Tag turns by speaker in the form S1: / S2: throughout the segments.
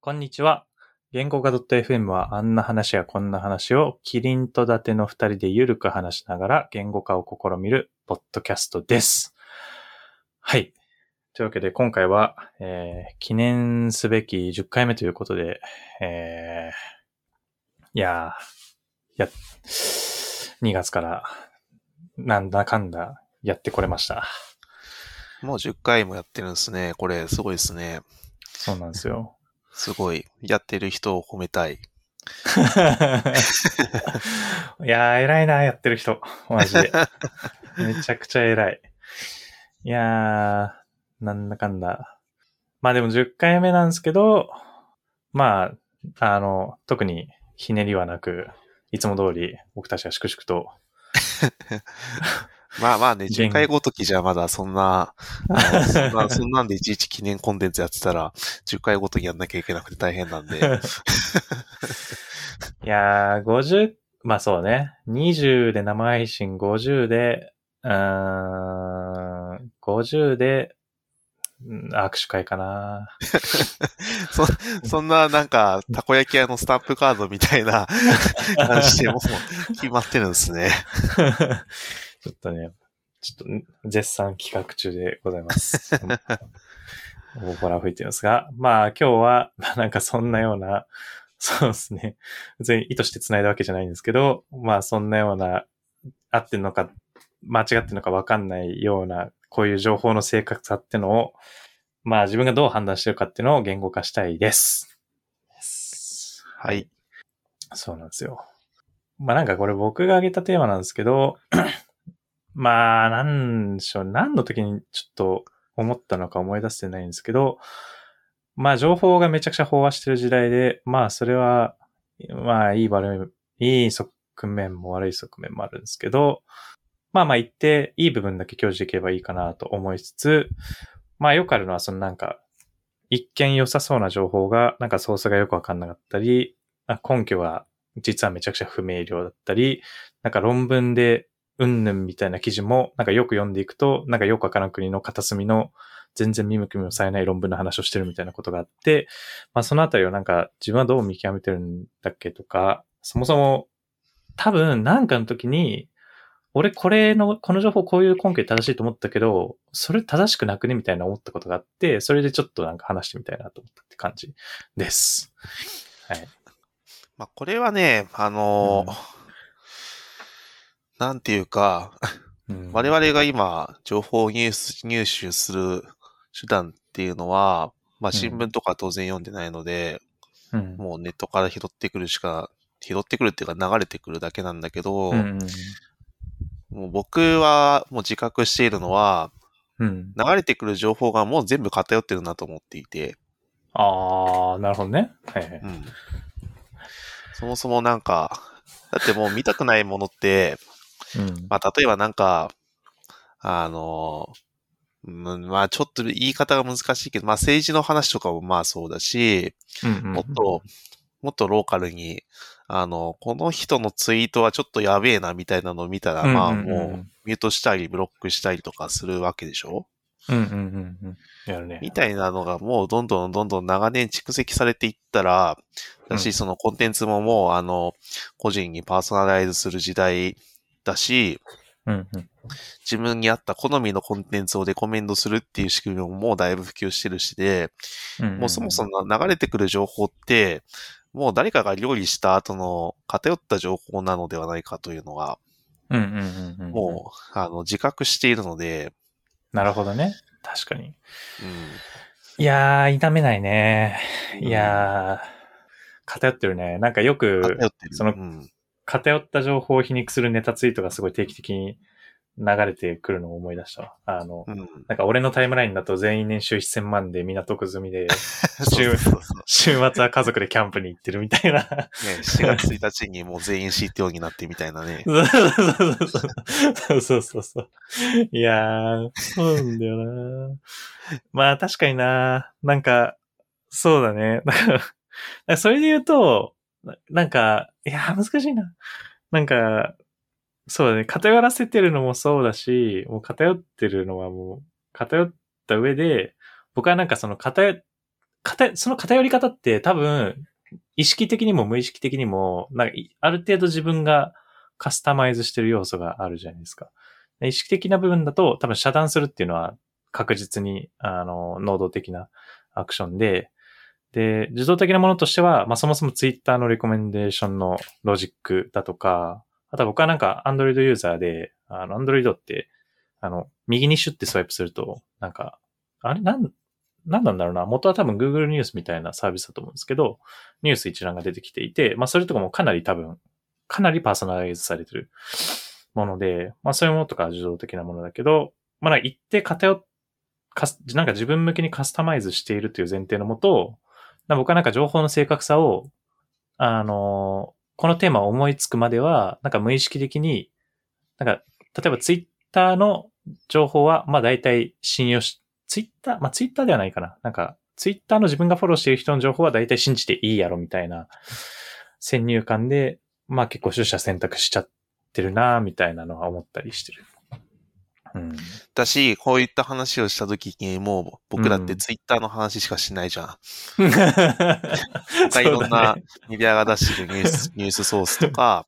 S1: こんにちは。言語化 .fm はあんな話やこんな話をキリンと伊達の二人でゆるく話しながら言語化を試みるポッドキャストです。はい。というわけで今回は、えー記念すべき10回目ということで、えーいやー、や、2月からなんだかんだやってこれました。
S2: もう10回もやってるんですね。これ、すごいですね。
S1: そうなんですよ。
S2: すごい。やってる人を褒めたい。
S1: いやー、偉いな、やってる人。マジで。めちゃくちゃ偉い。いやー、なんだかんだ。まあでも10回目なんですけど、まあ、あの、特にひねりはなく、いつも通り僕たちが粛々と、
S2: まあまあね、
S1: 言
S2: 10回ごときじゃまだそんな、そんな、そんなんでいちいち記念コンテンツやってたら、10回ごときやんなきゃいけなくて大変なんで。
S1: いやー、50、まあそうね。20で生配信、50で、うーん、50で、うん握手会かな。
S2: そ、そんななんか、たこ焼き屋のスタンプカードみたいな感じでもう決まってるんですね。
S1: ちょっとね、ちょっと絶賛企画中でございます。大ボラ吹いてるんですが、まあ今日は、まあなんかそんなような、そうですね。別に意図して繋いだわけじゃないんですけど、まあそんなような、合ってんのか、間違ってんのかわかんないような、こういう情報の正確さってのを、まあ自分がどう判断してるかっていうのを言語化したいです。
S2: はい。
S1: そうなんですよ。まあなんかこれ僕が挙げたテーマなんですけど、まあなんでしょう、何の時にちょっと思ったのか思い出せてないんですけど、まあ情報がめちゃくちゃ飽和してる時代で、まあそれは、まあいい悪い、いい側面も悪い側面もあるんですけど、まあまあ言っていい部分だけ享受できればいいかなと思いつつ、まあよくあるのはそのなんか、一見良さそうな情報が、なんかソースがよくわかんなかったり、根拠は実はめちゃくちゃ不明瞭だったり、なんか論文でうんぬんみたいな記事も、なんかよく読んでいくと、なんかよくわからん国の片隅の全然見向きもされない論文の話をしてるみたいなことがあって、まあそのあたりをなんか自分はどう見極めてるんだっけとか、そもそも多分なんかの時に、俺これの、この情報こういう根拠で正しいと思ったけど、それ正しくなくねみたいな思ったことがあって、それでちょっとなんか話してみたいなと思ったって感じです。はい。
S2: まあこれはね、あのー
S1: うん
S2: なんていうか、
S1: うん
S2: 我々が今、情報を入手入手する手段っていうのは、まあ新聞とか当然読んでないので、
S1: うん
S2: もうネットから拾ってくるしか、拾ってくるっていうか流れてくるだけなんだけど、
S1: うん
S2: もう僕はもう自覚しているのは、
S1: うん。
S2: 流れてくる情報がもう全部偏ってるなと思っていて、
S1: ああ、なるほどね。はいはい。
S2: うん。そもそもなんか、だってもう見たくないものって、
S1: うん。
S2: まあ例えばなんか、あの、うんまあちょっと言い方が難しいけど、まあ政治の話とかもまあそうだし、
S1: うん
S2: もっと、もっとローカルに、あの、この人のツイートはちょっとやべえなみたいなのを見たら、
S1: うん
S2: まあ
S1: うんうんうん
S2: もう、ミュートしたり、ブロックしたりとかするわけでしょ？
S1: うんうんうんうん。やるね。
S2: みたいなのがもうどんどんどんどん長年蓄積されていったら、だ
S1: うん
S2: し、そのコンテンツももう、あの、個人にパーソナライズする時代だし、
S1: うんうん。
S2: 自分に合った好みのコンテンツをレコメンドするっていう仕組みももうだいぶ普及してるしで、もうそもそも流れてくる情報って、もう誰かが料理した後の偏った情報なのではないかというのが、
S1: うんうんうんうん。
S2: もう、あの、自覚しているので、
S1: なるほどね。確かに。
S2: うん。
S1: いやー、痛めないね。いやー、偏ってるね。なんかよく。その
S2: うん。
S1: 偏った情報を皮肉するネタツイートがすごい定期的に流れてくるのを思い出したわ。あの、
S2: うん。
S1: なんか俺のタイムラインだと全員年収1000万で港区済みで。週末は家族でキャンプに行ってるみたいな。
S2: ね、4月1日にもう全員 CTO になってみたいなね。
S1: そうそうそうそう。そうそうそう。いやー、そうなんだよな。まあ確かにな。なんか、そうだね。だからそれで言うと、なんか、いや、難しいな。なんか、そうだね。偏らせてるのもそうだし、もう偏ってるのはもう、偏った上で、僕はなんかその偏っその偏り方って多分、意識的にも無意識的にも、なんか、ある程度自分がカスタマイズしてる要素があるじゃないですか。意識的な部分だと多分遮断するっていうのは確実に、あの、能動的なアクションで、で、自動的なものとしては、まあ、そもそもツイッターのレコメンデーションのロジックだとか、あとは僕はなんか Android ユーザーで、あの、Android って、あの、右にシュッてスワイプすると、なんか、あれなん、なんなんだろうな。元は多分 Google ニュースみたいなサービスだと思うんですけど、ニュース一覧が出てきていて、まあそれとかもかなり多分、かなりパーソナライズされてるもので、まあそういうものとか自動的なものだけど、まあ一定偏って、なんか自分向けにカスタマイズしているという前提のもと、僕はなんか情報の正確さを、あの、このテーマを思いつくまでは、なんか無意識的に、なんか、例えばツイッターの情報は、まあ大体信用し、ツイッター、まあツイッターではないかな。なんか、ツイッターの自分がフォローしている人の情報は大体信じていいやろみたいな先入観で、まあ結構取捨選択しちゃってるなみたいなのは思ったりしてる。
S2: うん。だし、こういった話をしたときに、もう僕だってツイッターの話しかしないじゃん。うん、他いろんなメディアが出してるニュース、ニュースソースとか、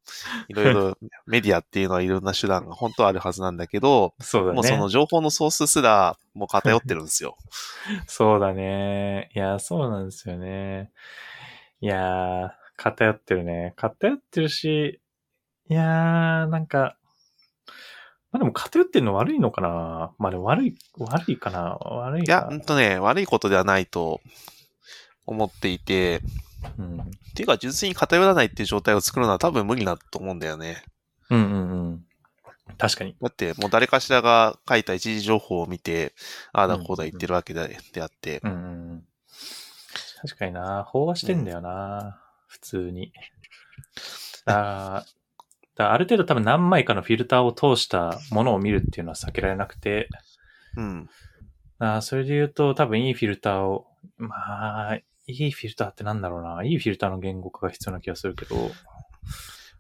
S2: いろいろメディアっていうのはいろんな手段が本当はあるはずなんだけど、そうだね。もうその情報のソースすらもう偏ってるんですよ。
S1: そうだね。いや、そうなんですよね。いや偏ってるね。偏ってるし、いやー、なんか、まあでも偏ってんの悪いのかなまあでも悪い、悪いかな悪い
S2: かいや、ほんとね、悪いことではないと思っていて、うん。っていうか、純粋に偏らないっていう状態を作るのは多分無理だと思うんだよね。
S1: うんうんうん。確かに。
S2: だって、もう誰かしらが書いた一時情報を見て、ああだこうだ言ってるわけで,、であって。うんうん。
S1: 確かにな飽和してんだよな、うん、普通に。あ だある程度多分何枚かのフィルターを通したものを見るっていうのは避けられなくて、うん。あそれで言うと多分いいフィルターを、まあ、いいフィルターってなんだろうな。いいフィルターの言語化が必要な気がするけど。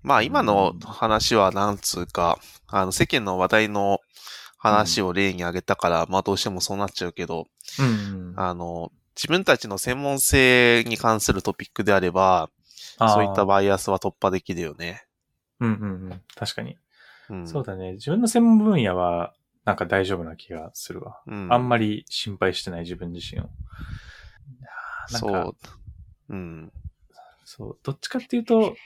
S2: まあ今の話はなんつうか、あの世間の話題の話を例に挙げたから、うん、まあどうしてもそうなっちゃうけど、うん、あの、自分たちの専門性に関するトピックであれば、そういったバイアスは突破できるよね。
S1: うんうんうん。確かに。うん、そうだね。自分の専門分野は、なんか大丈夫な気がするわ。うん、あんまり心配してない自分自身を。
S2: そう。うん。
S1: そう。どっちかっていうと、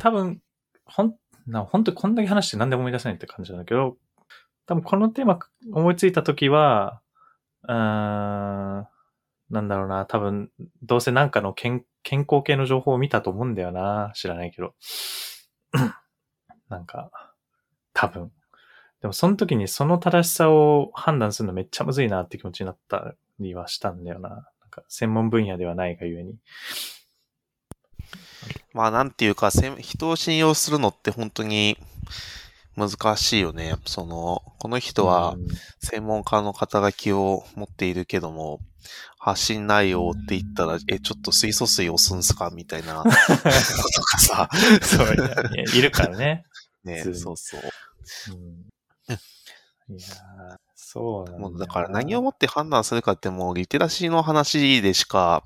S1: 多分、ほん、な、本当にこんだけ話して何でも思い出せないって感じなんだけど、多分このテーマ思いついたときは、うーん、なんだろうな、多分、どうせなんかの健健康系の情報を見たと思うんだよな。知らないけど。なんか、多分。でもその時にその正しさを判断するのめっちゃむずいなって気持ちになったりはしたんだよな。なんか専門分野ではないがゆえに。
S2: まあなんていうか、人を信用するのって本当に難しいよね。その、この人は専門家の肩書きを持っているけども、発信内容って言ったら、え、ちょっと水素水押すんすか？みたいな ことかさ。
S1: そうい、いるからね。
S2: ね、そうそう。
S1: うん、いやそうなんだ。
S2: もうだから何をもって判断するかってもうリテラシーの話でしか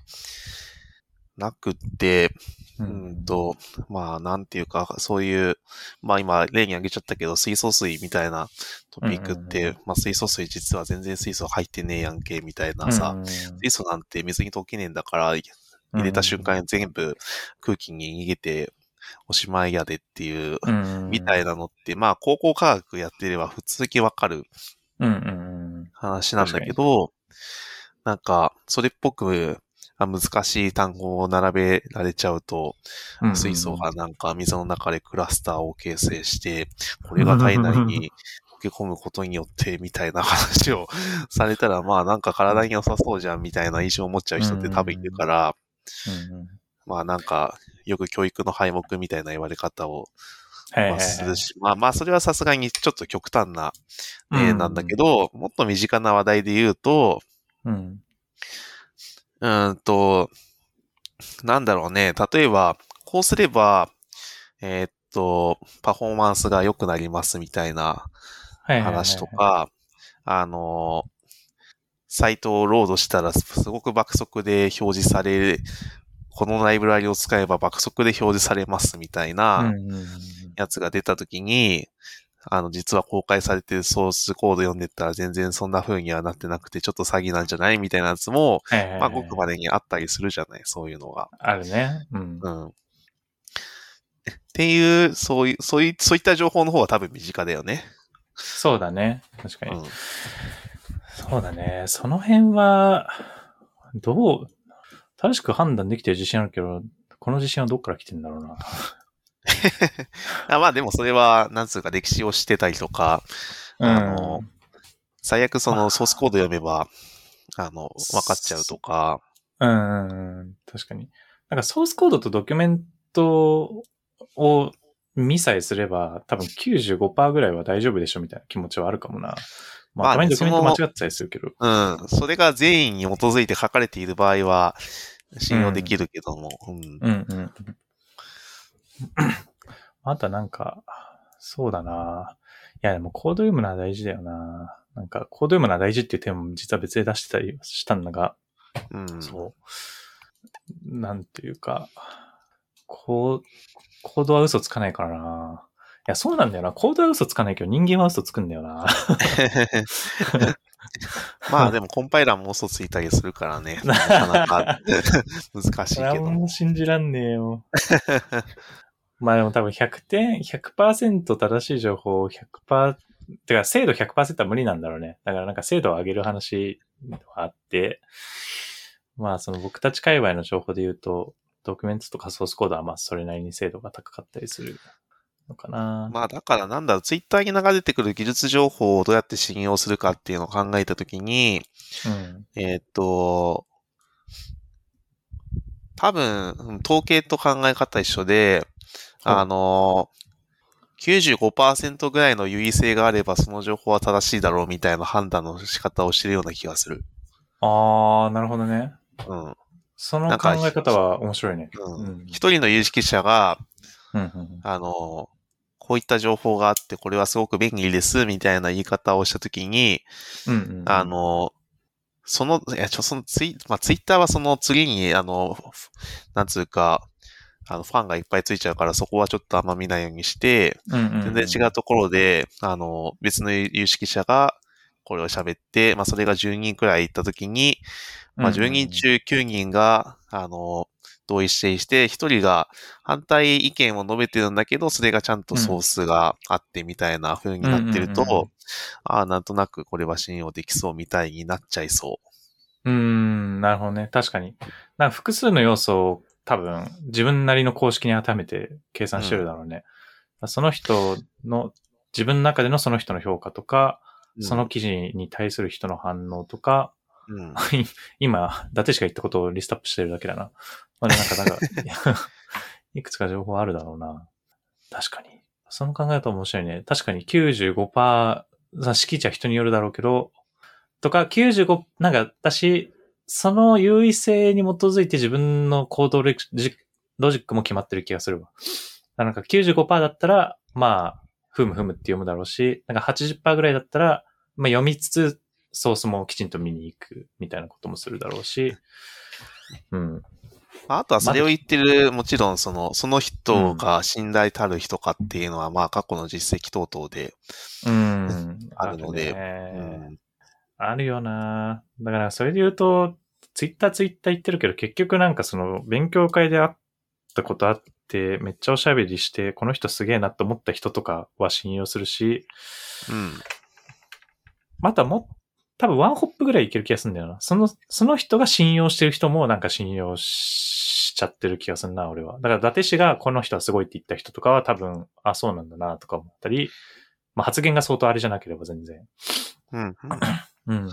S2: なくって、うん。と、まあ、なんていうか、そういう、まあ今、例に挙げちゃったけど、水素水みたいなトピックって、まあ水素水実は全然水素入ってねえやんけ、みたいなさ、水素なんて水に溶けねえんだから、入れた瞬間全部空気に逃げておしまいやでっていう、みたいなのって、まあ、高校科学やってれば普通にわかる話なんだけど、なんか、それっぽく、難しい単語を並べられちゃうと、水素がなんか水の中でクラスターを形成して、これが体内に 溶け込むことによってみたいな話を されたら、まあなんか体に良さそうじゃんみたいな印象を持っちゃう人って多分いるから、まあなんかよく教育の敗北みたいな言われ方を、まあ、するし、まあまあ、それはさすがにちょっと極端な例なんだけど、もっと身近な話題で言うと、うん。うんと、なんだろうね。例えば、こうすれば、えー、っと、パフォーマンスが良くなりますみたいな話とか、あの、サイトをロードしたらすごく爆速で表示され、このライブラリを使えば爆速で表示されますみたいなやつが出たときに、あの、実は公開されてるソースコード読んでったら全然そんな風にはなってなくて、ちょっと詐欺なんじゃないみたいなやつも、まあ、ごくまでにあったりするじゃない、そういうのが。
S1: あるね。
S2: うん。うん。っていう、そういう、そういう、そういった情報の方が多分身近だよね。
S1: そうだね。確かに。うん、そうだね。その辺は、どう、正しく判断できてる自信あるけど、この自信はどっから来てんだろうな。
S2: あまあでもそれは、なんつうか歴史を知ってたりとか、うん、あの、最悪そのソースコード読めば、あの、分かっちゃうとか。
S1: うん、確かに。なんかソースコードとドキュメントを見さえすれば、多分95%ぐらいは大丈夫でしょみたいな気持ちはあるかもな。まあ、たまにドキュメント間違ってたりするけど。
S2: うん。それが善意に基づいて書かれている場合は、信用できるけども。
S1: うん。うん、うん、うんあとはなんか、そうだな。いや、でもコード読むのは大事だよな。なんか、コード読むのは大事っていうテーマも実は別で出してたりしたんだが、
S2: うん、
S1: そう。なんていうか、コーコードは嘘つかないからな。いや、そうなんだよな。コードは嘘つかないけど人間は嘘つくんだよな。
S2: まあでもコンパイラーも嘘ついたりするからね。なかなか 難しいけど。何
S1: も信じらんねえよ。まあでも多分100点、100%正しい情報を100%、てか精度100%は無理なんだろうね。だからなんか精度を上げる話はあって、まあその僕たち界隈の情報で言うと、ドキュメントとかソースコードはまあそれなりに精度が高かったりするのかな。
S2: まあだからなんだろう、ツイッターに流れてくる技術情報をどうやって信用するかっていうのを考えたときに、
S1: うん、
S2: えっ、と、多分、統計と考え方一緒で、あの、95%ぐらいの優位性があればその情報は正しいだろうみたいな判断の仕方をしてるような気がする。
S1: あー、なるほどね。
S2: うん。
S1: その考え方は面白いね。
S2: うん。一、人の有識者が、
S1: うんうん、
S2: あの、こういった情報があって、これはすごく便利です、みたいな言い方をしたときに、
S1: うんうん、
S2: あの、その、いや、ちょ、そのツイ、まあ、ツイッターはその次に、あの、なんつうか、あの、ファンがいっぱいついちゃうから、そこはちょっとあんま見ないようにして、全然違うところで、あの、別の有識者がこれを喋って、まあ、それが10人くらい行ったときに、まあ、10人中9人が、あの、同意してして、1人が反対意見を述べてるんだけど、それがちゃんとソースがあってみたいな風になってると、ああ、なんとなくこれは信用できそうみたいになっちゃいそ
S1: う。うん、なるほどね。確かに。なんか複数の要素を多分自分なりの公式に当てはめて計算してるだろうね。うん、その人の、自分の中でのその人の評価とか、うん、その記事に対する人の反応とか、
S2: うん、
S1: 今、伊達しか言ったことをリストアップしてるだけだな。まあ、なんか、なんかいくつか情報あるだろうな。確かに。その考え方面白いね。確かに95%、敷地は人によるだろうけど、とか95、なんか私、その優位性に基づいて自分の行動ロジックも決まってる気がするわ。なんか95%だったら、まあ、ふむふむって読むだろうし、なんか80%ぐらいだったら、まあ読みつつ、ソースもきちんと見に行くみたいなこともするだろうし、うん。
S2: あとはそれを言ってる、もちろんその、その人が信頼たる人かっていうのは、まあ過去の実績等々で、
S1: うん、
S2: あるので、
S1: うん。あるよな。だからそれで言うと、ツイッターツイッター言ってるけど、結局なんかその勉強会で会ったことあって、めっちゃおしゃべりして、この人すげえなって思った人とかは信用するし、
S2: うん。
S1: またも、多分ワンホップぐらいいける気がするんだよな。その、その人が信用してる人もなんか信用しちゃってる気がするな、俺は。だから、伊達氏がこの人はすごいって言った人とかは多分、あ、そうなんだな、とか思ったり、まあ発言が相当あれじゃなければ全然。
S2: うん。
S1: うん。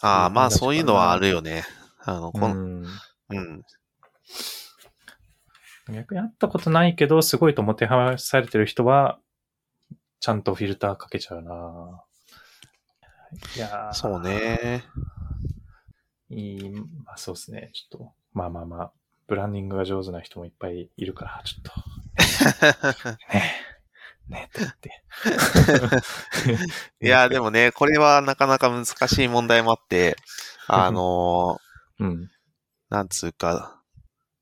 S2: ああ、まあそういうのはあるよね。あの、この、うん。うん。
S1: 逆に会ったことないけど、すごいともてはされてる人は、ちゃんとフィルターかけちゃうな。いや
S2: そうね。
S1: いい、まあそうですね。ちょっと、まあまあまあ、ブランディングが上手な人もいっぱいいるから、ちょっと。ね、ねってって。
S2: いや、でもね、これはなかなか難しい問題もあって、あのー
S1: うん。
S2: なんつうか、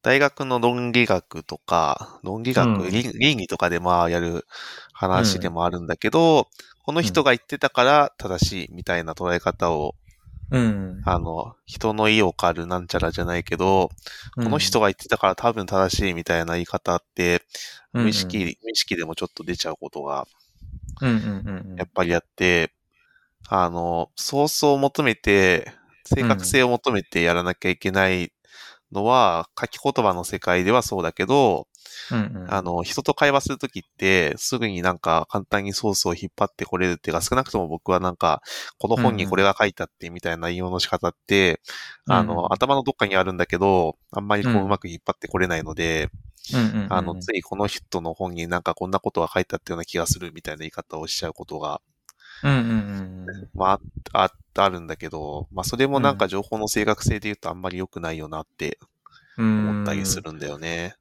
S2: 大学の論理学とか、論理学、
S1: うん
S2: 倫倫理とかでまあやる話でもあるんだけど、この人が言ってたから正しいみたいな捉え方を、
S1: うん。
S2: あの、人の意を狩るなんちゃらじゃないけど、この人が言ってたから多分正しいみたいな言い方って、無意識、無意識でもちょっと出ちゃうことが。やっぱりあって、あの、ソースを求めて、正確性を求めてやらなきゃいけないのは、書き言葉の世界ではそうだけど、
S1: うんうん、
S2: あの、人と会話するときって、すぐになんか簡単にソースを引っ張ってこれるっていうか、少なくとも僕はなんか、この本にこれが書いてあってみたいな引用の仕方って、
S1: うん
S2: あの、頭のどっかにあるんだけど、あんまりこう
S1: うん。
S2: うまく引っ張ってこれないので、
S1: うんうんうん、
S2: あの、ついこの人の本になんかこんなことが書いてあったような気がするみたいな言い方をしちゃうことが、
S1: うんうんうんうん。
S2: まあ、あ、あるんだけど、まあそれもなんか情報の正確性で言うとあんまり良くないよなって思ったりするんだよね。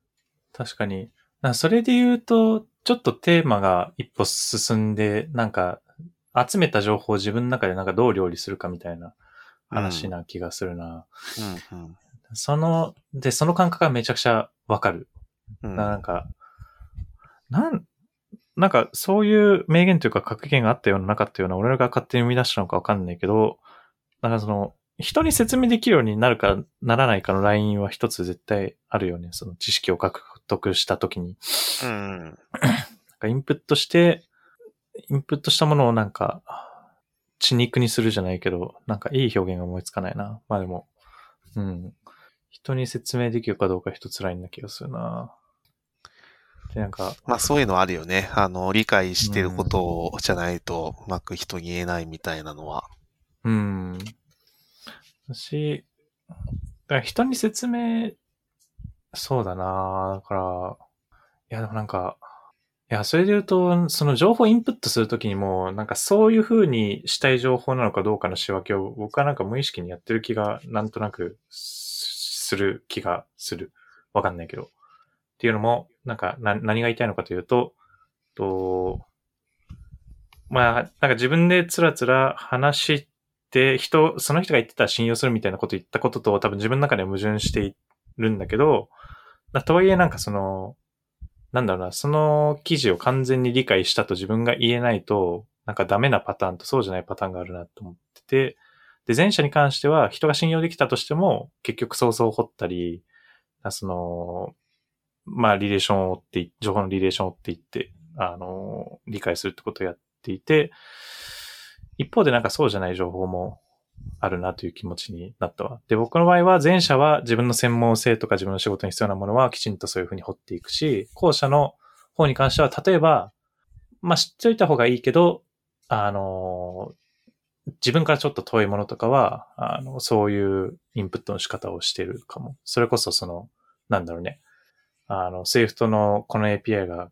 S1: 確かに。なそれで言うと、ちょっとテーマが一歩進んで、なんか、集めた情報を自分の中でなんかどう料理するかみたいな話な気がするな。
S2: うんうん。
S1: その、で、その感覚がめちゃくちゃわかる。
S2: うん
S1: なんか、なん、なんかそういう名言というか格言があったようななかったような俺らが勝手に生み出したのかわかんないけど、なんかその、人に説明できるようになるかならないかのラインは一つ絶対あるよね。その知識を獲得したときに。
S2: うんうん。
S1: なんかインプットして、インプットしたものをなんか、血肉にするじゃないけど、なんかいい表現が思いつかないな。まあでも、うん。人に説明できるかどうか一つラインな気がするな。で、なんか、
S2: まあそういうのあるよね。あの、理解してることをじゃないとうまく人に言えないみたいなのは。
S1: うん。私、だ人に説明、そうだなだから、いやでもなんか、いや、それで言うと、その情報インプットするときにも、なんかそういう風にしたい情報なのかどうかの仕分けを僕はなんか無意識にやってる気が、なんとなくすする気がする。わかんないけど。っていうのも、なんかな何が言いたいのかというと、と、まあ、なんか自分でつらつら話して、人、その人が言ってたら信用するみたいなこと言ったことと多分自分の中で矛盾しているんだけど、とはいえなんかその、なんだろうな、その記事を完全に理解したと自分が言えないと、なんかダメなパターンとそうじゃないパターンがあるなと思ってて、で、前者に関しては人が信用できたとしても、結局想像を掘ったり、その、まあ、リレーションを追って、情報のリレーションを追っていって、あの、理解するってことをやっていて、一方でなんかそうじゃない情報もあるなという気持ちになったわ。で、僕の場合は前者は自分の専門性とか自分の仕事に必要なものはきちんとそういうふうに掘っていくし、後者の方に関しては、例えば、まあ、知っておいた方がいいけど、あの、自分からちょっと遠いものとかは、あの、そういうインプットの仕方をしてるかも。それこそその、なんだろうね。あの、 Swift のこの API が、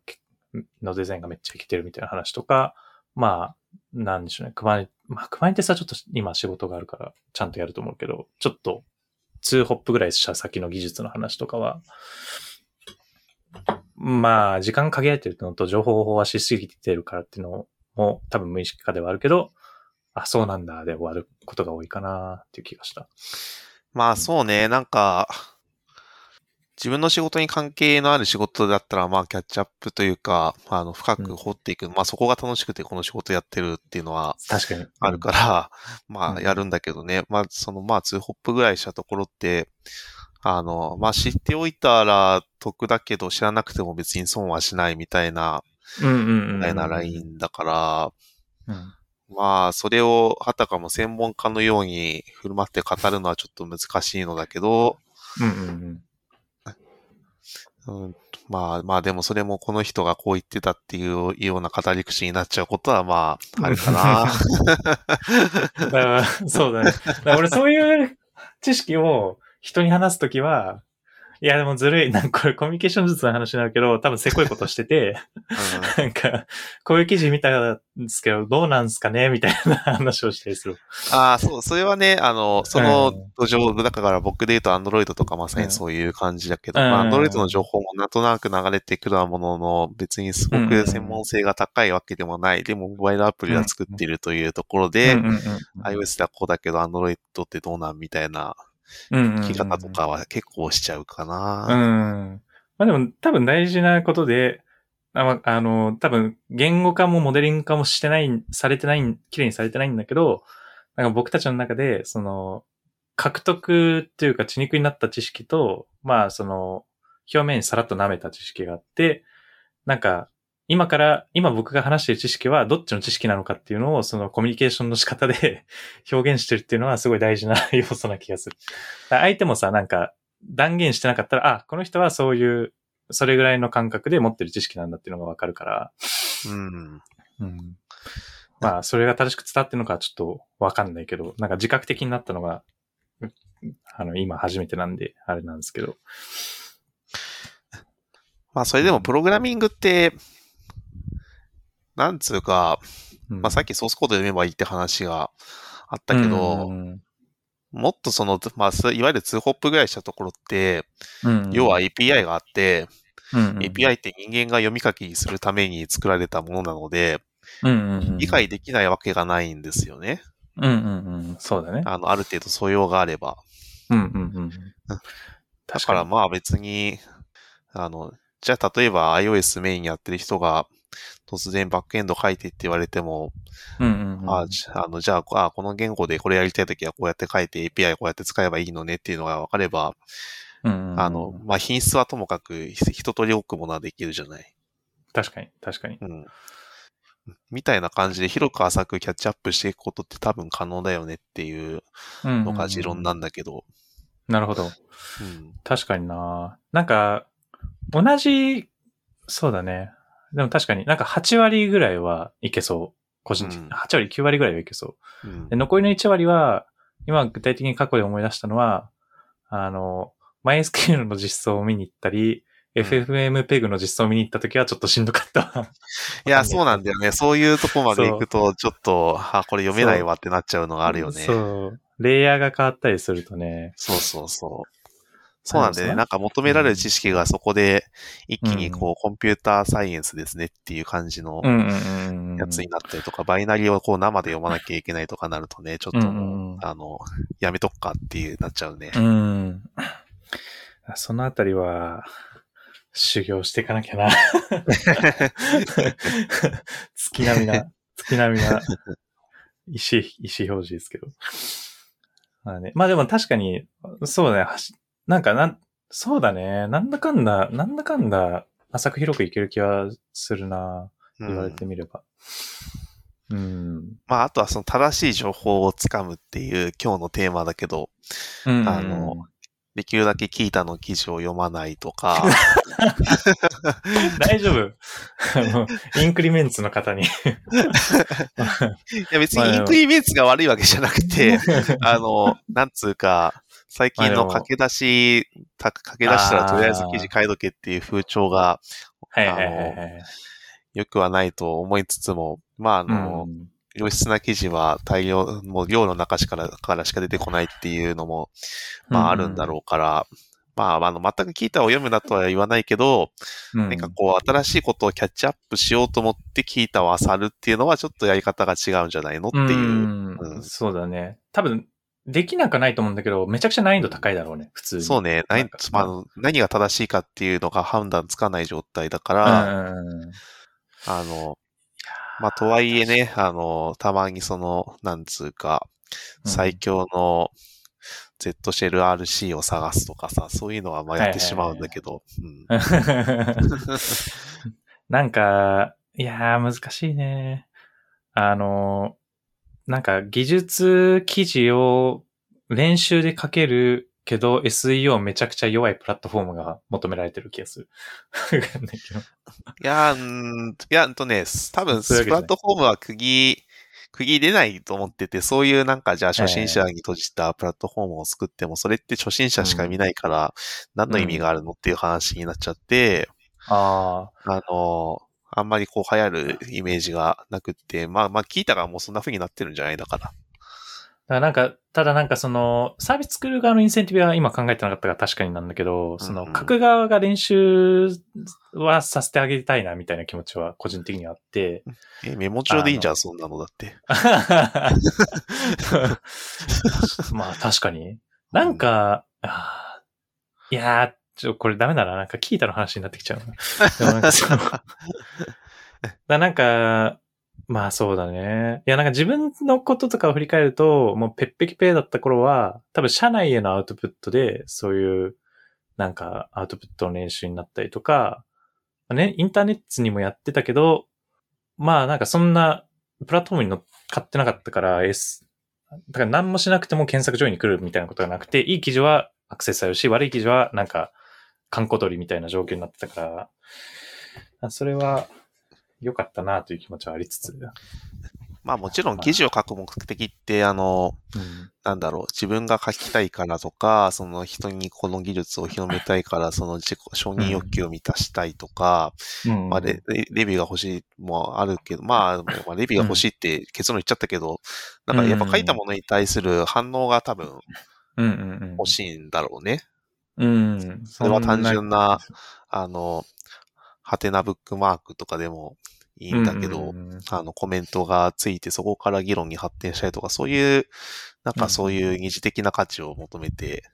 S1: のデザインがめっちゃ生きてるみたいな話とか、まあ、なんでしょうね。クマネ、まあ、クマネテスはちょっと今仕事があるから、ちゃんとやると思うけど、ちょっと、2ホップぐらいした先の技術の話とかは、まあ、時間限られてるのと情報を飽和しすぎてるからっていうのも多分無意識化ではあるけど、あ、そうなんだで終わることが多いかなっていう気がした。
S2: まあそうね、なんか、自分の仕事に関係のある仕事だったら、まあキャッチアップというか、あの、深く掘っていく、うん、まあそこが楽しくてこの仕事やってるっていうのは、
S1: 確かに。
S2: あるから、うん、まあやるんだけどね、まあその、まあ2ホップぐらいしたところって、あの、まあ知っておいたら得だけど知らなくても別に損はしないみたいな、みたいなラインだから、
S1: うん、
S2: まあ、それをあたかも専門家のように振る舞って語るのはちょっと難しいのだけど、
S1: うんうん
S2: うん、うん、まあまあでもそれもこの人がこう言ってたっていうような語り口になっちゃうことはまあ、あるかな。
S1: そうだね。だ俺そういう知識を人に話すときは、いや、でもずるい。なんかこれコミュニケーション術の話になるけど、多分せこいことしてて、
S2: うん
S1: なんか、こういう記事見たんですけど、どうなんすかねみたいな話をしたりする。
S2: ああ、そう、それはね、あの、その
S1: うん
S2: 土壌、だから僕で言うと Android とかまさにそういう感じだけど、
S1: うん
S2: まあ Android の情報もなんとなく流れてくるものの、別にすごく専門性が高いわけでもない。でも、モバイルアプリは作っているというところで、
S1: うんうんうん
S2: iOS ではこうだけど Android ってどうなんみたいな
S1: うんうんうん
S2: 聞き方とかは結構しちゃうか
S1: う
S2: な。
S1: ん。まあでも多分大事なことで、あまあの、多分言語化もモデリング化もしてない、されてない、綺麗にされてないんだけど、なんか僕たちの中で、その、獲得っていうか血肉になった知識と、まあその、表面にさらっと舐めた知識があって、なんか、今から、今僕が話している知識はどっちの知識なのかっていうのを、そのコミュニケーションの仕方で 表現してるっていうのはすごい大事な 要素な気がする。相手もさ、なんか、断言してなかったら、あ、この人はそういう、それぐらいの感覚で持ってる知識なんだっていうのがわかるから、
S2: うん。
S1: うん。まあ、それが正しく伝わってるのかはちょっとわかんないけど、なんか自覚的になったのが、うあの、今初めてなんで、あれなんですけど。
S2: まあ、それでもプログラミングって、なんつうか、
S1: うん
S2: まあ、さっきソースコード読めばいいって話があったけど、
S1: うん
S2: もっとその、まあ、いわゆる2ホップぐらいしたところって、
S1: うん
S2: 要は API があって、API って人間が読み書きするために作られたものなので、理解できないわけがないんですよね。
S1: うんうんうん。そうだね。
S2: あの、ある程度素養があれば。
S1: うんうんうん。
S2: だ。
S1: か
S2: らまあ別に、あの、じゃあ例えば iOS メインやってる人が突然バックエンド書いてって言われても、
S1: うんうんうん。
S2: あじあの、じゃあ、あこの言語でこれやりたいときはこうやって書いて API こうやって使えばいいのねっていうのが分かれば、
S1: うんうんうん
S2: あの、まあ、品質はともかくひ一通り多くものはできるじゃない。
S1: 確かに、確かに。
S2: うん。みたいな感じで広く浅くキャッチアップしていくことって多分可能だよねっていうのが持論なんだけど。
S1: なるほど。
S2: うん。
S1: 確かにななんか、同じ、そうだね。でも確かになんか8割ぐらいはいけそう。個人的に。
S2: うん
S1: 8割、9割ぐらいはいけそう。
S2: うん
S1: で、残りの1割は、今具体的に過去で思い出したのは、あの、MySQL の実装を見に行ったり、
S2: うん
S1: FFmpeg の実装を見に行った時はちょっとしんどかったわ。
S2: いや、そうなんだよね。そういうとこまで行くと、ちょっと、あ、これ読めないわってなっちゃうのがあるよね。そう。
S1: レイヤーが変わったりするとね。
S2: そうそうそうなんだよね。なんか求められる知識がそこで一気にこう、コンピューターサイエンスですねっていう感じの。やつになったりとか、バイナリーをこう生で読まなきゃいけないとかなるとね、ちょっともう、あの、やめとくかっていうなっちゃうね。
S1: うん。そのあたりは、修行していかなきゃな。月並みな、月並みな、意思、意思表示ですけど。まあね。まあでも確かに、そうだね。なんかなん、そうだね。なんだかんだ、なんだかんだ、浅く広くいける気はするな。言われてみれば。うん。
S2: まあ、あとはその正しい情報をつかむっていう今日のテーマだけど、
S1: うん
S2: あの、できるだけキータの記事を読まないとか、
S1: 大丈夫あの、インクリメンツの方に。
S2: いや別にインクリメンツが悪いわけじゃなくて、あの、なんつうか、最近の駆け出し、た駆け出したらとりあえず記事書いとけっていう風潮が
S1: はいはいはいはい。
S2: 良くはないと思いつつも、まああの、良質な記事は大量、もう量の中しからからしか出てこないっていうのも、まああるんだろうから、まああの、全くキータを読むなとは言わないけど、
S1: うん。
S2: なんかこう新しいことをキャッチアップしようと思ってキータを漁るっていうのはちょっとやり方が違うんじゃないのっていう。
S1: うん
S2: うん
S1: そうだね。多分、できなくはないと思うんだけど、めちゃくちゃ難易度高いだろうね、普通に。
S2: そうね、何まあ何が正しいかっていうのが判断つかない状態だか
S1: う
S2: ら。あの、まあ、とはいえね、あの、たまにその、なんつうか、
S1: うん
S2: 最強の Z シェル RC を探すとかさ、そういうのはまあやってしまうんだけど、うん
S1: なんか、いやー、難しいね。あの、なんか技術記事を練習で書けるけど SEO めちゃくちゃ弱いプラットフォームが求められてる気がする。い
S2: やー、うーんいや、うんとね、多分、プラットフォームは釘区切れないと思ってて、そういうなんかじゃあ初心者に閉じたプラットフォームを作っても、それって初心者しか見ないから、何の意味があるのっていう話になっちゃって、
S1: あ
S2: あ。あの、あんまりこう流行るイメージがなくって、まあまあ聞いたらもうそんな風になってるんじゃないだから。
S1: からなんか、ただなんかその、サービス作る側のインセンティブは今考えてなかったから確かになんだけど、その、書く側が練習はさせてあげたいなみたいな気持ちは個人的にあって。
S2: え、メモ帳でいいんじゃん、そんなのだって。
S1: まあ確かに。なんか、いやー、ちょ、これダメだな。なんか聞いたの話になってきちゃう でもなんかその、だなんか、まあそうだね。いやなんか自分のこととかを振り返ると、もうペッペキペーだった頃は、多分社内へのアウトプットで、そういうなんかアウトプットの練習になったりとか、ね、インターネットにもやってたけど、まあなんかそんなプラットフォームに乗っかってなかったから、S、だから何もしなくても検索上位に来るみたいなことがなくて、いい記事はアクセスされるし、悪い記事はなんか、観光取りみたいな状況になってたから、それは良かったなという気持ちはありつつ。
S2: まあもちろん記事を書く目的って、あの、うん、なんだろう、自分が書きたいからとか、その人にこの技術を広めたいから、その自己承認欲求を満たしたいとか、うん、まあレレビューが欲しいもあるけど、まあ、まあ、レビューが欲しいって結論言っちゃったけど、なんかやっぱ書いたものに対する反応が多分、欲しいんだろうね。
S1: うん。
S2: それは単純な、あの、ハテナブックマークとかでもいいんだけど、あの、コメントがついてそこから議論に発展したりとか、そういう、なんかそういう二次的な価値を求めて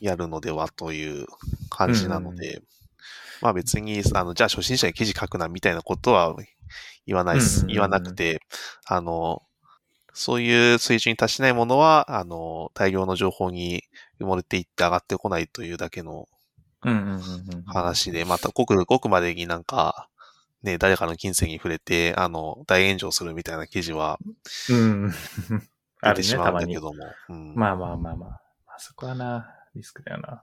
S2: やるのではという感じなので、まあ別に、あの、じゃあ初心者に記事書くなみたいなことは言わないです。言わなくて、あの、そういう水準に達しないものは、あの、大量の情報に埋もれていって上がってこないというだけの話で、またごくごくまでになんか、ね、誰かの金銭に触れて、あの、大炎上するみたいな記事は、
S1: うん。
S2: 出てしまうん
S1: まあまあまあまあ。まあ、そこはな、リスクだよな。ま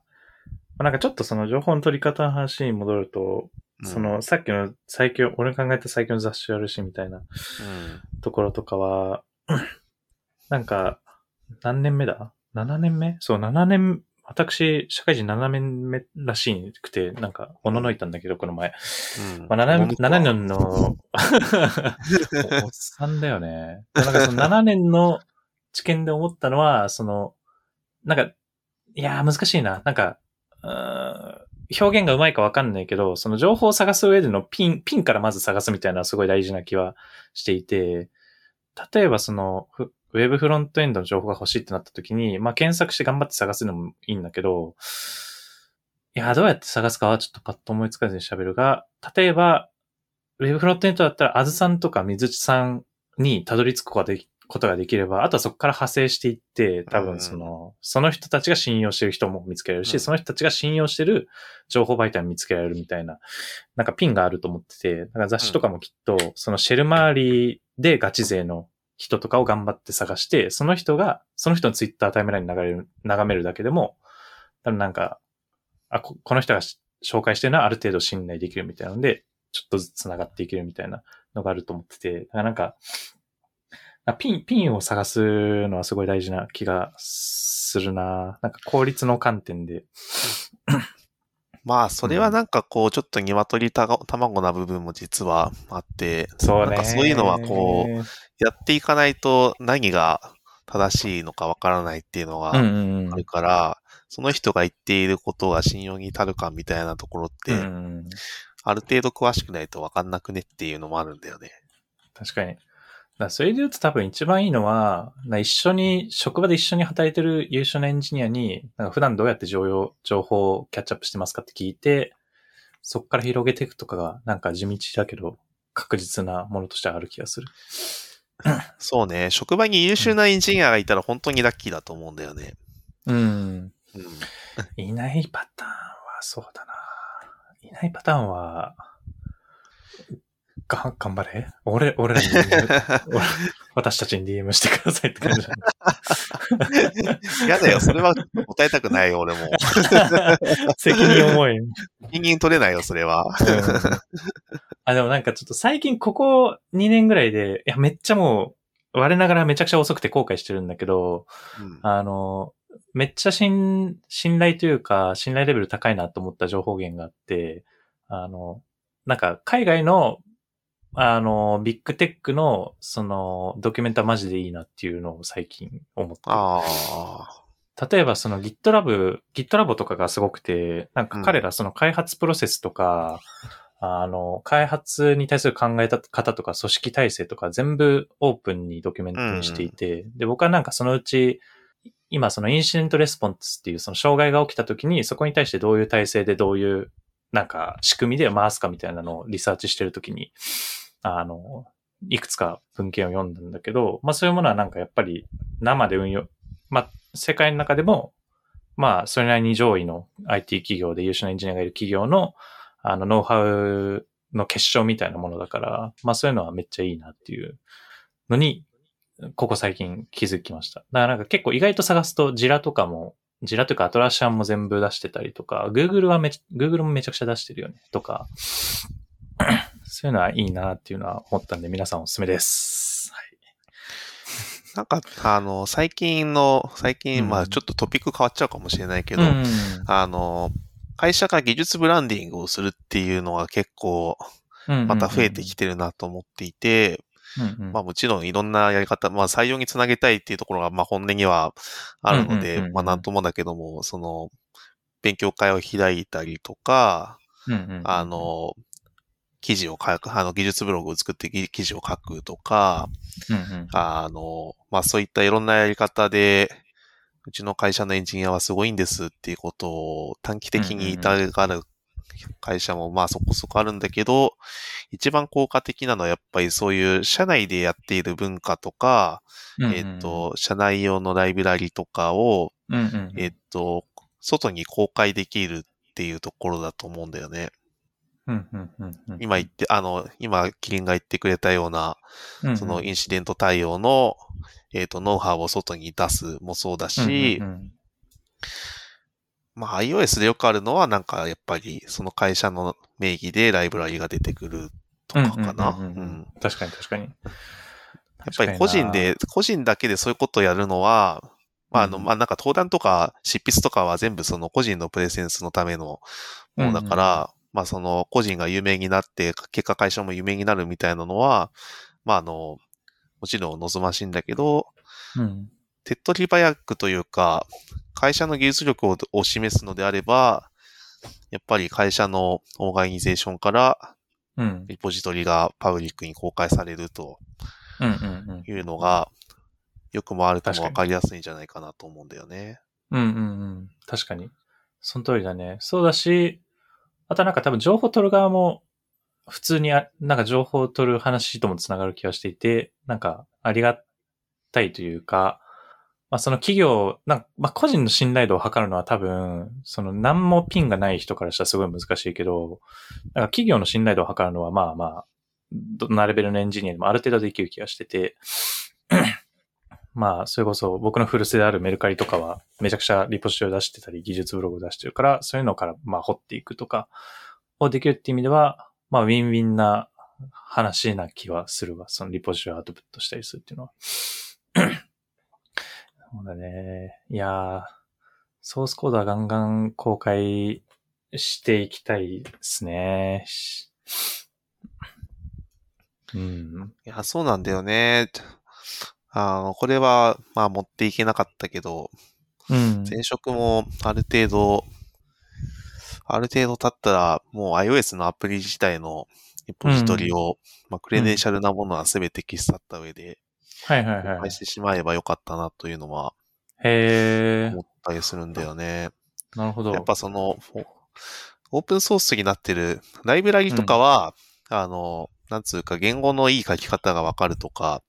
S1: あ、なんかちょっとその情報の取り方の話に戻ると、うん、その、さっきの最強、俺考えた最強の雑誌あるしみたいな、ところとかは、なんか、何年目だ ?7 年目？そう、7年私、社会人7年目らしくて、なんか、おののいたんだけど、この前。うん、まあ、7, 7年の、おっさんだよね。なんかその7年の知見で思ったのは、その、なんか、いやー難しいな。なんか、表現がうまいかわかんないけど、その情報を探す上でのピン、ピンからまず探すみたいなすごい大事な気はしていて、例えばその、ウェブフロントエンドの情報が欲しいってなった時に、まあ、検索して頑張って探すのもいいんだけど、いや、どうやって探すかはちょっとパッと思いつかずに喋るが、例えば、ウェブフロントエンドだったら、あずさんとか水地さんにたどり着くことができことができれば、あとはそこから派生していって、多分その、その人たちが信用してる人も見つけられるし、その人たちが信用してる情報媒体も見つけられるみたいな、なんかピンがあると思ってて、なんか雑誌とかもきっと、そのシェル周りでガチ勢の人とかを頑張って探して、その人が、その人のツイッタータイムラインに流れる、眺めるだけでも、多分なんか、あ、この人が紹介してるのはある程度信頼できるみたいなので、ちょっとずつ繋がっていけるみたいなのがあると思ってて、だからなんか、ピン、ピンを探すのはすごい大事な気がするななんか効率の観点で。
S2: まあ、それはなんかこう、ちょっと鶏た卵な部分も実はあって、
S1: そうね。
S2: なんかそういうのはこう、やっていかないと何が正しいのかわからないっていうのがあるから、その人が言っていることが信用に至るかみたいなところって、ある程度詳しくないとわかんなくねっていうのもあるんだよね。
S1: 確かに。だそれで言うと多分一番いいのは、一緒に、職場で一緒に働いてる優秀なエンジニアに、なんか普段どうやって情報情報をキャッチアップしてますかって聞いて、そこから広げていくとかが、なんか地道だけど、確実なものとしてある気がする。
S2: そうね。職場に優秀なエンジニアがいたら本当にラッキーだと思うんだよね。
S1: うん。うん、いないパターンはそうだな。いないパターンは、が、頑張れ俺、俺らに、私たちに DM してくださいって感じ
S2: 嫌だよ。それは答えたくないよ、俺も。
S1: 責任重い。
S2: 責任取れないよ、それは。
S1: あ、でもなんかちょっと最近ここ2年ぐらいで、いや、めっちゃもう、我ながらめちゃくちゃ遅くて後悔してるんだけど、うん、あの、めっちゃ信、信頼というか、信頼レベル高いなと思った情報源があって、あの、なんか海外の、あの、ビッグテックの、その、ドキュメントはマジでいいなっていうのを最近思って。ああ。例えばその GitLab、GitLab とかがすごくて、なんか彼らその開発プロセスとか、うん、あの、開発に対する考え方とか組織体制とか全部オープンにドキュメントにしていて、うん、で、僕はなんかそのうち、今そのインシデントレスポンスっていうその障害が起きた時にそこに対してどういう体制でどういうなんか仕組みで回すかみたいなのをリサーチしてる時に、あの、いくつか文献を読んだんだけど、まあそういうものはなんかやっぱり生で運用、まあ世界の中でも、まあそれなりに上位の IT 企業で優秀なエンジニアがいる企業のあのノウハウの結晶みたいなものだから、まあそういうのはめっちゃいいなっていうのにここ最近気づきました。だからなんか結構意外と探すとジラとかも、ジラというかアトラシアンも全部出してたりとか、Google はめ、Google もめちゃくちゃ出してるよね、とか、そういうのはいいなっていうのは思ったんで皆さんおすすめです。はい。
S2: なんか、あの、最近の、最近、うん、まあちょっとトピック変わっちゃうかもしれないけど、うん、あの、会社が技術ブランディングをするっていうのは結構、また増えてきてるなと思っていて、うんうん、まあもちろんいろんなやり方、まあ採用につなげたいっていうところがまあ本音にはあるので、まあなんともだけども、その、勉強会を開いたりとか、うんうんうん、あの、記事を書く、あの、技術ブログを作って記事を書くとか、うんうん、あの、まあそういったいろんなやり方で、うちの会社のエンジニアはすごいんですっていうことを短期的に言いたがる会社もまあそこそこあるんだけど、一番効果的なのはやっぱりそういう社内でやっている文化とか、うんうん、えっ、ー、と、社内用のライブラリとかを、うんうん、えっ、ー、と、外に公開できるっていうところだと思うんだよね。今言って、あの、今、キリンが言ってくれたような、うんうん、そのインシデント対応の、えっ、ー、と、ノウハウを外に出すもそうだし、まあ iOS でよくあるのはなんかやっぱりその会社の名義でライブラリが出てくるとかかな。
S1: 確かに確かに。や
S2: っぱり個人で、個人だけでそういうことをやるのは、まああの、まあなんか登壇とか執筆とかは全部その個人のプレゼンスのためのものだから、まあその個人が有名になって、結果会社も有名になるみたいなのは、まああの、もちろん望ましいんだけど、うん、手っ取り早くというか、会社の技術力をを示すのであれば、やっぱり会社のオーガニゼーションから、リポジトリがパブリックに公開されるというのが、よくもあるとも分かりやすいんじゃないかなと思うんだよね。
S1: うんうんうん。確かに。その通りだね。そうだし、あとなんか多分情報取る側も、普通にあ、なんか情報を取る話ともつながる気がしていて、なんかありがたいというか、まあその企業、なんまあ個人の信頼度を測るのは多分、その何もピンがない人からしたらすごい難しいけど、なんか企業の信頼度を測るのはまあまあ、どんなレベルのエンジニアでもある程度できる気がしてて、まあ、それこそ僕の古巣であるメルカリとかはめちゃくちゃリポジトリを出してたり、技術ブログを出してるから、そういうのからまあ掘っていくとかをできるっていう意味では、まあウィンウィンな話な気はするわ。そのリポジトリをアウトプットしたりするっていうのは。そうだね。いやー、ソースコードはガンガン公開していきたいですね。
S2: うん。いや、そうなんだよね。あの、これは、まあ持っていけなかったけど、うん、前職もある程度、ある程度経ったら、もう iOS のアプリ自体のリポジトリを、うん、まあ、クレデンシャルなものは全て消し去った上で、
S1: はいはいはい。
S2: 返してしまえばよかったなというのは、
S1: へ
S2: 思ったりするんだよね。
S1: なるほど。
S2: やっぱその、オープンソースになってるライブラリとかは、うん、あの、なんつうか言語のいい書き方がわかるとか、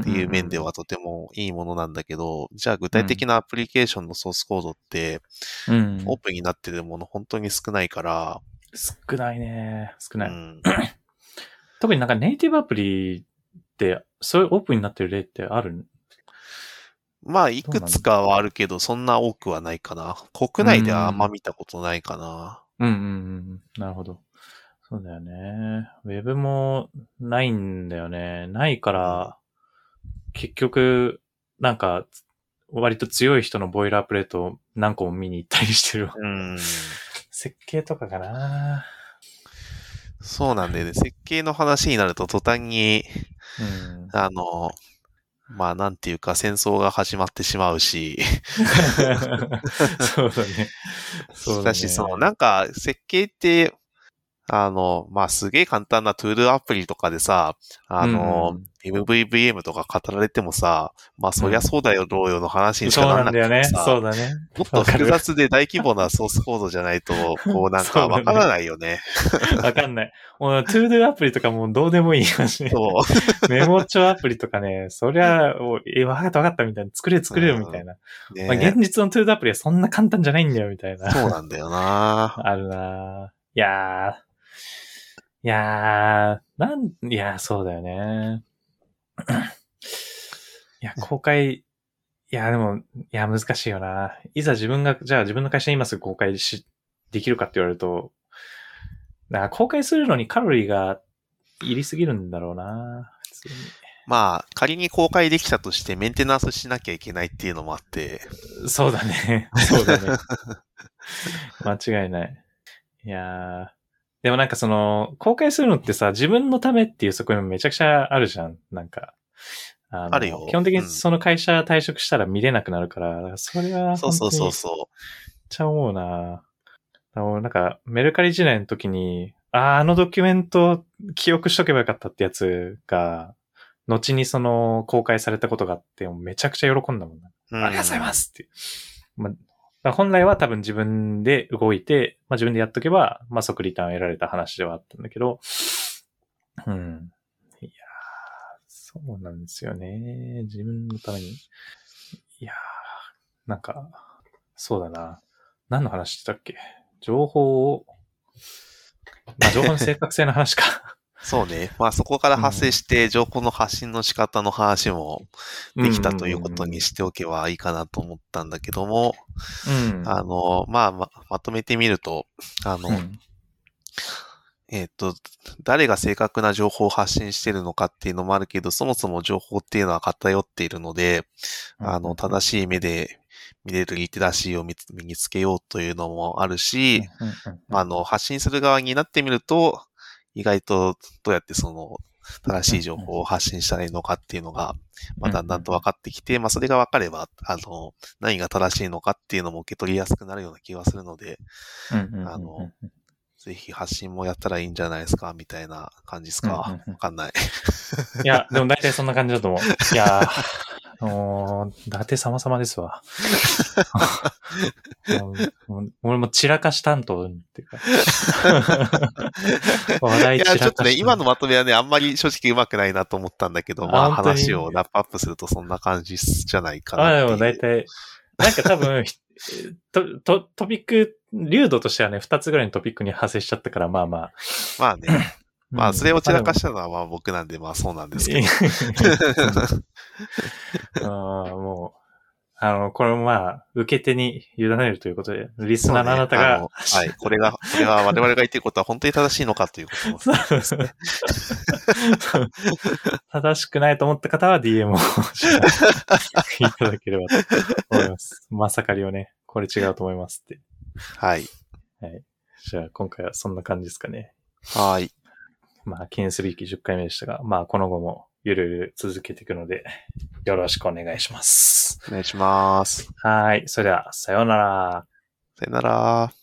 S2: っていう面ではとてもいいものなんだけど、じゃあ具体的なアプリケーションのソースコードって、うん、オープンになってるもの本当に少ないから。
S1: 少ないね。少ない。うん、特になんかネイティブアプリ、そういうオープンになってる例ってある？
S2: まあ、いくつかはあるけど、そんな多くはないかな。国内ではあんま見たことないかな。
S1: うんうんうん。なるほど。そうだよね。ウェブもないんだよね。ないから、結局、なんか、割と強い人のボイラープレートを何個も見に行ったりしてるわ。
S2: うん。
S1: 設計とかかな
S2: そうなんだよね。設計の話になると途端に、
S1: うん。
S2: あの、まあなんていうか戦争が始まってしまうし、
S1: そうだね。そうだね。
S2: だし、そのなんか設計って、あの、まあすげえ簡単なトゥールアプリとかでさ、あの、MVVM とか語られてもさ、まあそりゃそうだよ、どうよの話にし
S1: そう
S2: かなら
S1: なんだよね。
S2: なくてさ、
S1: そうだね。
S2: もっと複雑で大規模なソースコードじゃないと、こうなんかわからないよね。
S1: わかんない。もう、トゥードゥアプリとかもうどうでもいい話ね。
S2: そう。
S1: メモ帳アプリとかね、そりゃ、おえ、わかったわかったみたいな。作れる作れるみたいな。
S2: ね
S1: まあ、現実のトゥードゥアプリはそんな簡単じゃないんだよ、みたいな。
S2: そうなんだよな
S1: あるなぁいやー。いやー、なん、いやー、そうだよね。いや、公開、いや、でも、いや、難しいよな。いざ自分が、じゃあ自分の会社に今すぐ公開し、できるかって言われると、な公開するのにカロリーがいりすぎるんだろうな。普通に。
S2: まあ、仮に公開できたとしてメンテナンスしなきゃいけないっていうのもあって、
S1: そうだね。そうだね。間違いない。いやー。でもなんかその、公開するのってさ、自分のためっていう側面めちゃくちゃあるじゃん。なんか。あの
S2: あるよ
S1: 基本的に
S2: うん
S1: その会社退職したら見れなくなるから、それは
S2: そうそうそうそ
S1: ちゃ思うなあのなんか、メルカリ時代の時に、ああ、あのドキュメント記憶しとけばよかったってやつが、後にその公開されたことがあって、めちゃくちゃ喜んだもんな。
S2: う。うん
S1: ありがとうございますって。ま本来は多分自分で動いて、まあ自分でやっとけば、まあ即リターンを得られた話ではあったんだけど、うん。いやそうなんですよね。自分のために。いやなんか、そうだな。何の話してたっけ？情報を、まあ情報の正確性の話か。
S2: そうね。まあそこから発生して情報の発信の仕方の話もできたということにしておけばいいかなと思ったんだけども、
S1: うん。
S2: あの、まあま、まとめてみると、あの、
S1: うん。
S2: えっ、と、誰が正確な情報を発信してるのかっていうのもあるけど、そもそも情報っていうのは偏っているので、あの、正しい目で見れるリテラシーを見つ身につけようというのもあるし、あの、発信する側になってみると、意外とどうやってその、正しい情報を発信したらいいのかっていうのが、まあ、だんだんと分かってきて、まあ、それが分かれば、あの、何が正しいのかっていうのも受け取りやすくなるような気がするので、あのぜひ発信もやったらいいんじゃないですか、みたいな感じですか？わ
S1: うんうんうん
S2: かんない。
S1: いや、でも大体そんな感じだと思う。いやー、もう、伊達様々ですわ。俺 も散らかし担当っていうか。話題
S2: いや、
S1: 散らかし
S2: ちょっとね、今のまとめはね、あんまり正直うまくないなと思ったんだけど、まあ話をラップアップするとそんな感じじゃないかな
S1: あ、で。も大体、なんか多分、ひ と、と、トピック、流度としてはね、二つぐらいのトピックに派生しちゃったから、まあまあ。
S2: まあね。まあ、それを散らか
S1: し
S2: したのはまあ僕なんで、まあそうなんですけど。
S1: ああ、もう、あの、これもまあ、受け手に委ねるということで、リスナーのあなたが、
S2: ねはい。これが、これが我々が言ってることは本当に正しいのかということも。
S1: そう正しくないと思った方は DM をいただければと思います。まさかりをね、これ違うと思いますって。
S2: はい。
S1: じゃあ今回はそんな感じですかね。
S2: はい。
S1: まあ、記念すべき10回目でしたが、まあ、この後もゆるゆる続けていくので、よろしくお願いします。
S2: お願いします。
S1: はい。それでは、さようなら。
S2: さよなら。